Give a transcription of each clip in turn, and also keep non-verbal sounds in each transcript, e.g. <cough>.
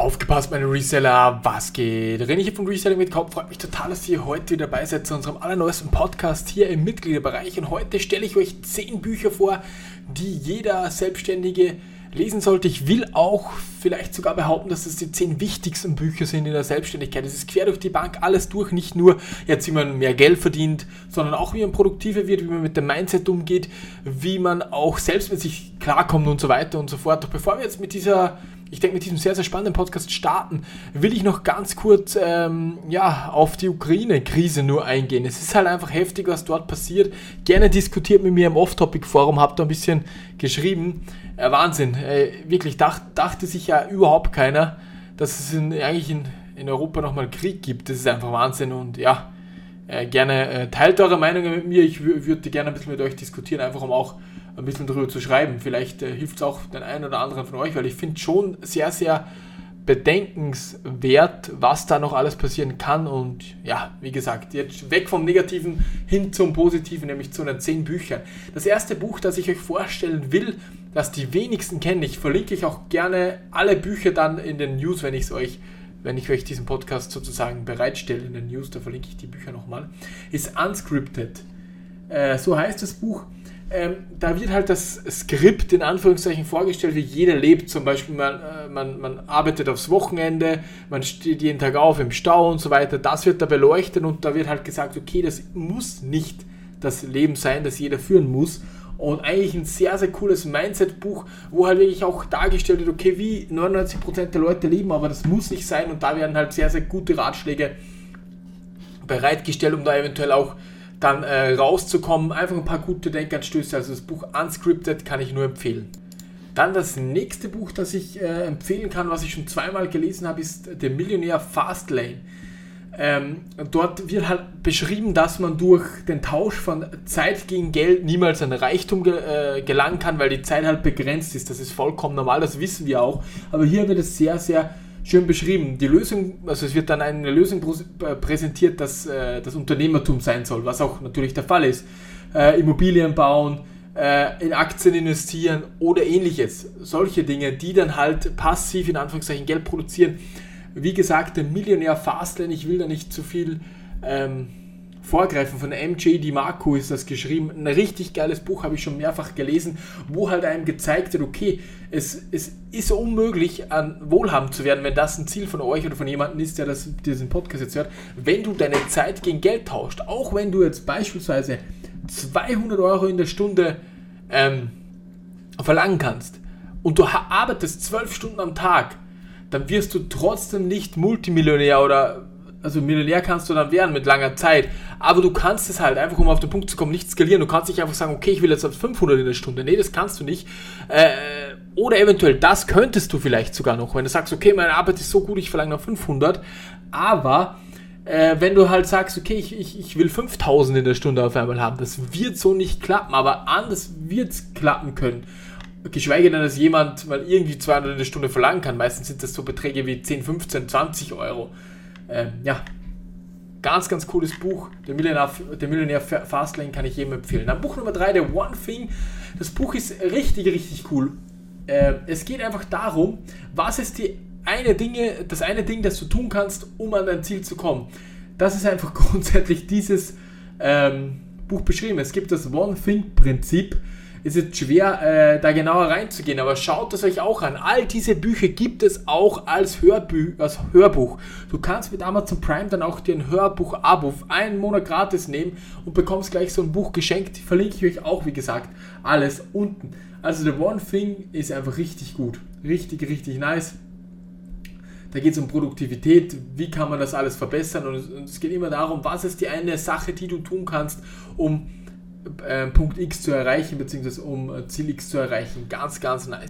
Aufgepasst, meine Reseller, was geht? René hier von Reselling mit Kopf. Freut mich total, dass ihr heute wieder dabei seid zu unserem allerneuesten Podcast hier im Mitgliederbereich. Und heute stelle ich euch 10 Bücher vor, die jeder Selbstständige lesen sollte. Ich will auch vielleicht sogar behaupten, dass das die 10 wichtigsten Bücher sind in der Selbstständigkeit. Es ist quer durch die Bank alles durch, nicht nur jetzt, wie man mehr Geld verdient, sondern auch, wie man produktiver wird, wie man mit dem Mindset umgeht, wie man auch selbst mit sich klarkommt und so weiter und so fort. Doch bevor wir jetzt mit dieser ich denke, mit diesem sehr, sehr spannenden Podcast starten, will ich noch ganz kurz ähm, ja, auf die Ukraine-Krise nur eingehen. Es ist halt einfach heftig, was dort passiert. Gerne diskutiert mit mir im Off-Topic-Forum, habt da ein bisschen geschrieben. Äh, Wahnsinn, äh, wirklich dacht, dachte sich ja überhaupt keiner, dass es in, eigentlich in, in Europa nochmal Krieg gibt. Das ist einfach Wahnsinn und ja, äh, gerne äh, teilt eure Meinungen mit mir. Ich würde gerne ein bisschen mit euch diskutieren, einfach um auch ein bisschen darüber zu schreiben. Vielleicht äh, hilft es auch den einen oder anderen von euch, weil ich finde schon sehr, sehr bedenkenswert, was da noch alles passieren kann. Und ja, wie gesagt, jetzt weg vom Negativen hin zum Positiven, nämlich zu den zehn Büchern. Das erste Buch, das ich euch vorstellen will, das die wenigsten kennen, ich verlinke ich auch gerne alle Bücher dann in den News, wenn ich es euch wenn ich euch diesen Podcast sozusagen bereitstelle in den News, da verlinke ich die Bücher nochmal, ist Unscripted. Äh, so heißt das Buch ähm, da wird halt das Skript in Anführungszeichen vorgestellt, wie jeder lebt. Zum Beispiel, man, äh, man, man arbeitet aufs Wochenende, man steht jeden Tag auf im Stau und so weiter. Das wird da beleuchtet und da wird halt gesagt, okay, das muss nicht das Leben sein, das jeder führen muss. Und eigentlich ein sehr, sehr cooles Mindset-Buch, wo halt wirklich auch dargestellt wird, okay, wie 99% der Leute leben, aber das muss nicht sein. Und da werden halt sehr, sehr gute Ratschläge bereitgestellt, um da eventuell auch dann äh, rauszukommen. Einfach ein paar gute Denkanstöße. Also das Buch Unscripted kann ich nur empfehlen. Dann das nächste Buch, das ich äh, empfehlen kann, was ich schon zweimal gelesen habe, ist Der Millionär Fastlane. Ähm, dort wird halt beschrieben, dass man durch den Tausch von Zeit gegen Geld niemals an Reichtum ge äh, gelangen kann, weil die Zeit halt begrenzt ist. Das ist vollkommen normal, das wissen wir auch. Aber hier wird es sehr, sehr schön beschrieben. Die Lösung, also es wird dann eine Lösung äh, präsentiert, dass äh, das Unternehmertum sein soll, was auch natürlich der Fall ist. Äh, Immobilien bauen, äh, in Aktien investieren oder ähnliches. Solche Dinge, die dann halt passiv in Anführungszeichen Geld produzieren. Wie gesagt, der Millionär Fastlane, ich will da nicht zu viel ähm, vorgreifen. Von MJ DiMarco ist das geschrieben. Ein richtig geiles Buch, habe ich schon mehrfach gelesen, wo halt einem gezeigt wird, okay, es, es ist unmöglich, an wohlhabend zu werden, wenn das ein Ziel von euch oder von jemandem ist, der das, diesen Podcast jetzt hört, wenn du deine Zeit gegen Geld tauscht. Auch wenn du jetzt beispielsweise 200 Euro in der Stunde ähm, verlangen kannst und du arbeitest 12 Stunden am Tag, dann wirst du trotzdem nicht Multimillionär oder also Millionär kannst du dann werden mit langer Zeit, aber du kannst es halt einfach, um auf den Punkt zu kommen, nicht skalieren. Du kannst nicht einfach sagen, okay, ich will jetzt auf 500 in der Stunde. Nee, das kannst du nicht. Äh, oder eventuell, das könntest du vielleicht sogar noch, wenn du sagst, okay, meine Arbeit ist so gut, ich verlange noch 500, aber äh, wenn du halt sagst, okay, ich, ich, ich will 5000 in der Stunde auf einmal haben, das wird so nicht klappen, aber anders wird es klappen können. Geschweige denn, dass jemand mal irgendwie 200 in der Stunde verlangen kann. Meistens sind das so Beträge wie 10, 15, 20 Euro ähm, ja, ganz, ganz cooles Buch. Der Millionär, der Millionär Fastlane kann ich jedem empfehlen. Dann Buch Nummer 3, der One Thing. Das Buch ist richtig, richtig cool. Äh, es geht einfach darum, was ist die eine Dinge, das eine Ding, das du tun kannst, um an dein Ziel zu kommen. Das ist einfach <laughs> grundsätzlich dieses ähm, Buch beschrieben. Es gibt das One Thing Prinzip ist jetzt schwer, äh, da genauer reinzugehen, aber schaut es euch auch an. All diese Bücher gibt es auch als, Hörbü als Hörbuch. Du kannst mit Amazon Prime dann auch dir ein Hörbuch-Abo einen Monat gratis nehmen und bekommst gleich so ein Buch geschenkt. Verlinke ich euch auch, wie gesagt, alles unten. Also The One Thing ist einfach richtig gut. Richtig, richtig nice. Da geht es um Produktivität, wie kann man das alles verbessern und es geht immer darum, was ist die eine Sache, die du tun kannst, um äh, Punkt X zu erreichen, beziehungsweise um äh, Ziel X zu erreichen. Ganz, ganz nice.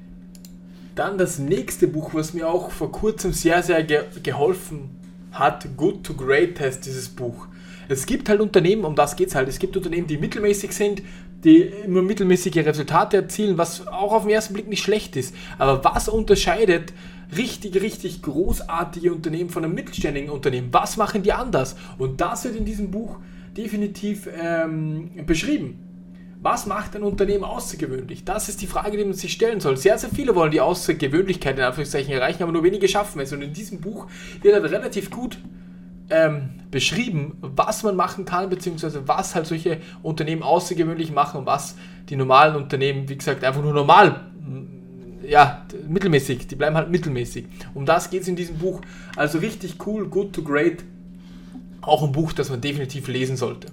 Dann das nächste Buch, was mir auch vor kurzem sehr, sehr ge geholfen hat, Good to Great Test, dieses Buch. Es gibt halt Unternehmen, um das geht es halt, es gibt Unternehmen, die mittelmäßig sind, die immer mittelmäßige Resultate erzielen, was auch auf den ersten Blick nicht schlecht ist. Aber was unterscheidet richtig, richtig großartige Unternehmen von einem mittelständigen Unternehmen? Was machen die anders? Und das wird in diesem Buch definitiv ähm, beschrieben. Was macht ein Unternehmen außergewöhnlich? Das ist die Frage, die man sich stellen soll. Sehr, sehr viele wollen die Außergewöhnlichkeit in Anführungszeichen erreichen, aber nur wenige schaffen es. Und in diesem Buch wird halt relativ gut ähm, beschrieben, was man machen kann, beziehungsweise was halt solche Unternehmen außergewöhnlich machen und was die normalen Unternehmen, wie gesagt, einfach nur normal, ja, mittelmäßig, die bleiben halt mittelmäßig. Um das geht es in diesem Buch. Also richtig cool, good to great. Auch ein Buch, das man definitiv lesen sollte.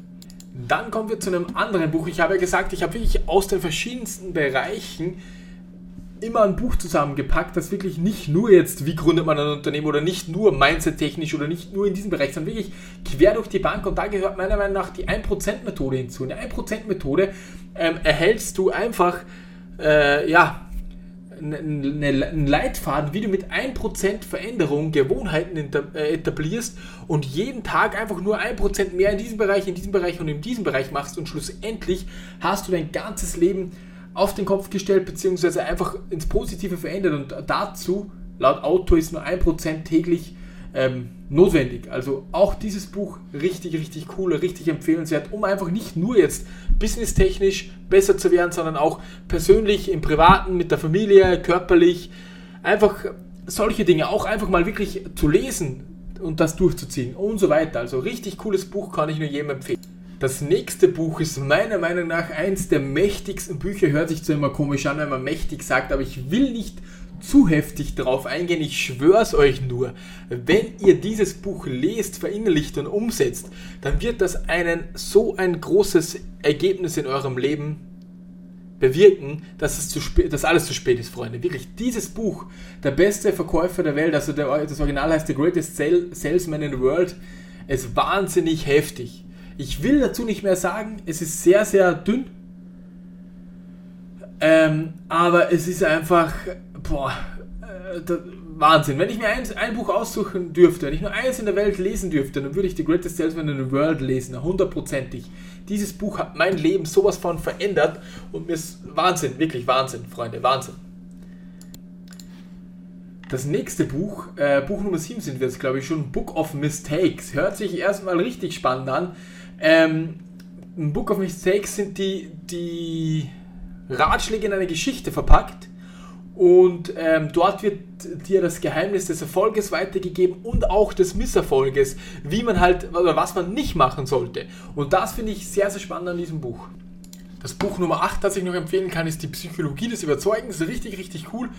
Dann kommen wir zu einem anderen Buch. Ich habe ja gesagt, ich habe wirklich aus den verschiedensten Bereichen immer ein Buch zusammengepackt, das wirklich nicht nur jetzt, wie gründet man ein Unternehmen oder nicht nur mindset-technisch oder nicht nur in diesem Bereich, sondern wirklich quer durch die Bank. Und da gehört meiner Meinung nach die 1%-Methode hinzu. In der 1%-Methode ähm, erhältst du einfach, äh, ja, einen Leitfaden, wie du mit 1% Veränderung Gewohnheiten äh, etablierst und jeden Tag einfach nur 1% mehr in diesem Bereich, in diesem Bereich und in diesem Bereich machst und schlussendlich hast du dein ganzes Leben auf den Kopf gestellt, beziehungsweise einfach ins Positive verändert und dazu, laut Autor, ist nur 1% täglich ähm, notwendig. Also auch dieses Buch richtig, richtig cool, richtig empfehlenswert, um einfach nicht nur jetzt businesstechnisch besser zu werden, sondern auch persönlich, im Privaten, mit der Familie, körperlich. Einfach solche Dinge auch einfach mal wirklich zu lesen und das durchzuziehen und so weiter. Also richtig cooles Buch kann ich nur jedem empfehlen. Das nächste Buch ist meiner Meinung nach eins der mächtigsten Bücher. Hört sich zwar immer komisch an, wenn man mächtig sagt, aber ich will nicht zu heftig darauf eingehen. Ich schwör's euch nur, wenn ihr dieses Buch lest, verinnerlicht und umsetzt, dann wird das einen so ein großes Ergebnis in eurem Leben bewirken, dass, es zu spät, dass alles zu spät ist, Freunde. Wirklich, dieses Buch, der beste Verkäufer der Welt, also der, das Original heißt The Greatest Salesman in the World, ist wahnsinnig heftig. Ich will dazu nicht mehr sagen, es ist sehr, sehr dünn, ähm, aber es ist einfach boah, äh, Wahnsinn. Wenn ich mir ein, ein, Buch aussuchen dürfte, wenn ich nur eins in der Welt lesen dürfte, dann würde ich The Greatest Salesman in the World lesen, hundertprozentig. Dieses Buch hat mein Leben sowas von verändert und mir ist Wahnsinn, wirklich Wahnsinn, Freunde, Wahnsinn. Das nächste Buch, äh, Buch Nummer 7 sind wir jetzt, glaube ich, schon, Book of Mistakes. Hört sich erstmal richtig spannend an. Ähm, Book of Mistakes sind die, die Ratschläge in eine Geschichte verpackt und ähm, dort wird dir das Geheimnis des Erfolges weitergegeben und auch des Misserfolges, wie man halt, oder was man nicht machen sollte. Und das finde ich sehr, sehr spannend an diesem Buch. Das Buch Nummer 8, das ich noch empfehlen kann, ist die Psychologie des Überzeugens. Richtig, richtig cool.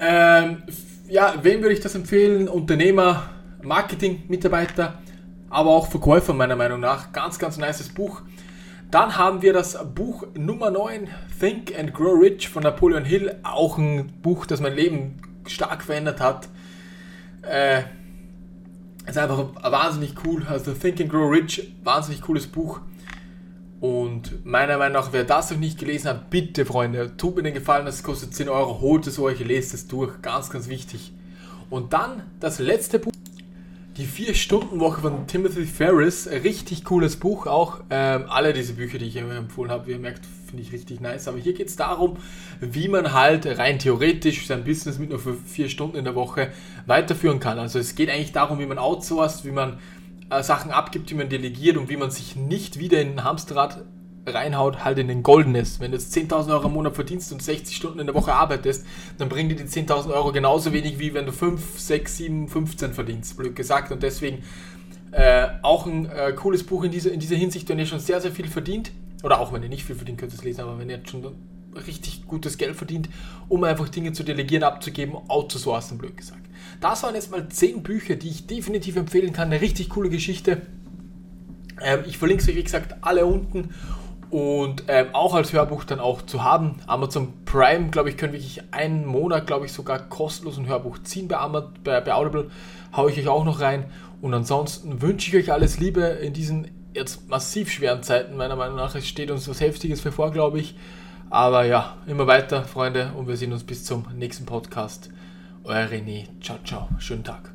Ähm, ja, wem würde ich das empfehlen? Unternehmer, Marketing, Mitarbeiter, aber auch Verkäufer meiner Meinung nach. Ganz, ganz nices Buch. Dann haben wir das Buch Nummer 9, Think and Grow Rich von Napoleon Hill. Auch ein Buch, das mein Leben stark verändert hat. Äh, ist einfach wahnsinnig cool. Also Think and Grow Rich, wahnsinnig cooles Buch. Und meiner Meinung nach, wer das noch nicht gelesen hat, bitte Freunde, tut mir den Gefallen, das kostet 10 Euro, holt es euch, lest es durch. Ganz, ganz wichtig. Und dann das letzte Buch. Die Vier-Stunden-Woche von Timothy Ferris, richtig cooles Buch auch. Ähm, alle diese Bücher, die ich empfohlen habe, wie ihr merkt, finde ich richtig nice. Aber hier geht es darum, wie man halt rein theoretisch sein Business mit nur für vier Stunden in der Woche weiterführen kann. Also es geht eigentlich darum, wie man outsourced, wie man äh, Sachen abgibt, wie man delegiert und wie man sich nicht wieder in ein Hamsterrad reinhaut, halt in den Goldenes. Wenn du jetzt 10.000 Euro im Monat verdienst und 60 Stunden in der Woche arbeitest, dann bringen dir die 10.000 Euro genauso wenig, wie wenn du 5, 6, 7, 15 verdienst, blöd gesagt. Und deswegen äh, auch ein äh, cooles Buch in dieser, in dieser Hinsicht, wenn ihr schon sehr, sehr viel verdient, oder auch wenn ihr nicht viel verdient, könnt ihr es lesen, aber wenn ihr jetzt schon richtig gutes Geld verdient, um einfach Dinge zu delegieren, abzugeben, outzusourcen, blöd gesagt. Das waren jetzt mal 10 Bücher, die ich definitiv empfehlen kann. Eine richtig coole Geschichte. Ähm, ich verlinke es euch, wie gesagt, alle unten und ähm, auch als Hörbuch dann auch zu haben. Amazon Prime, glaube ich, können wirklich einen Monat, glaube ich, sogar kostenlos ein Hörbuch ziehen bei, bei, bei Audible. Haue ich euch auch noch rein. Und ansonsten wünsche ich euch alles Liebe in diesen jetzt massiv schweren Zeiten. Meiner Meinung nach es steht uns was Heftiges bevor, glaube ich. Aber ja, immer weiter, Freunde. Und wir sehen uns bis zum nächsten Podcast. Euer René. Ciao, ciao. Schönen Tag.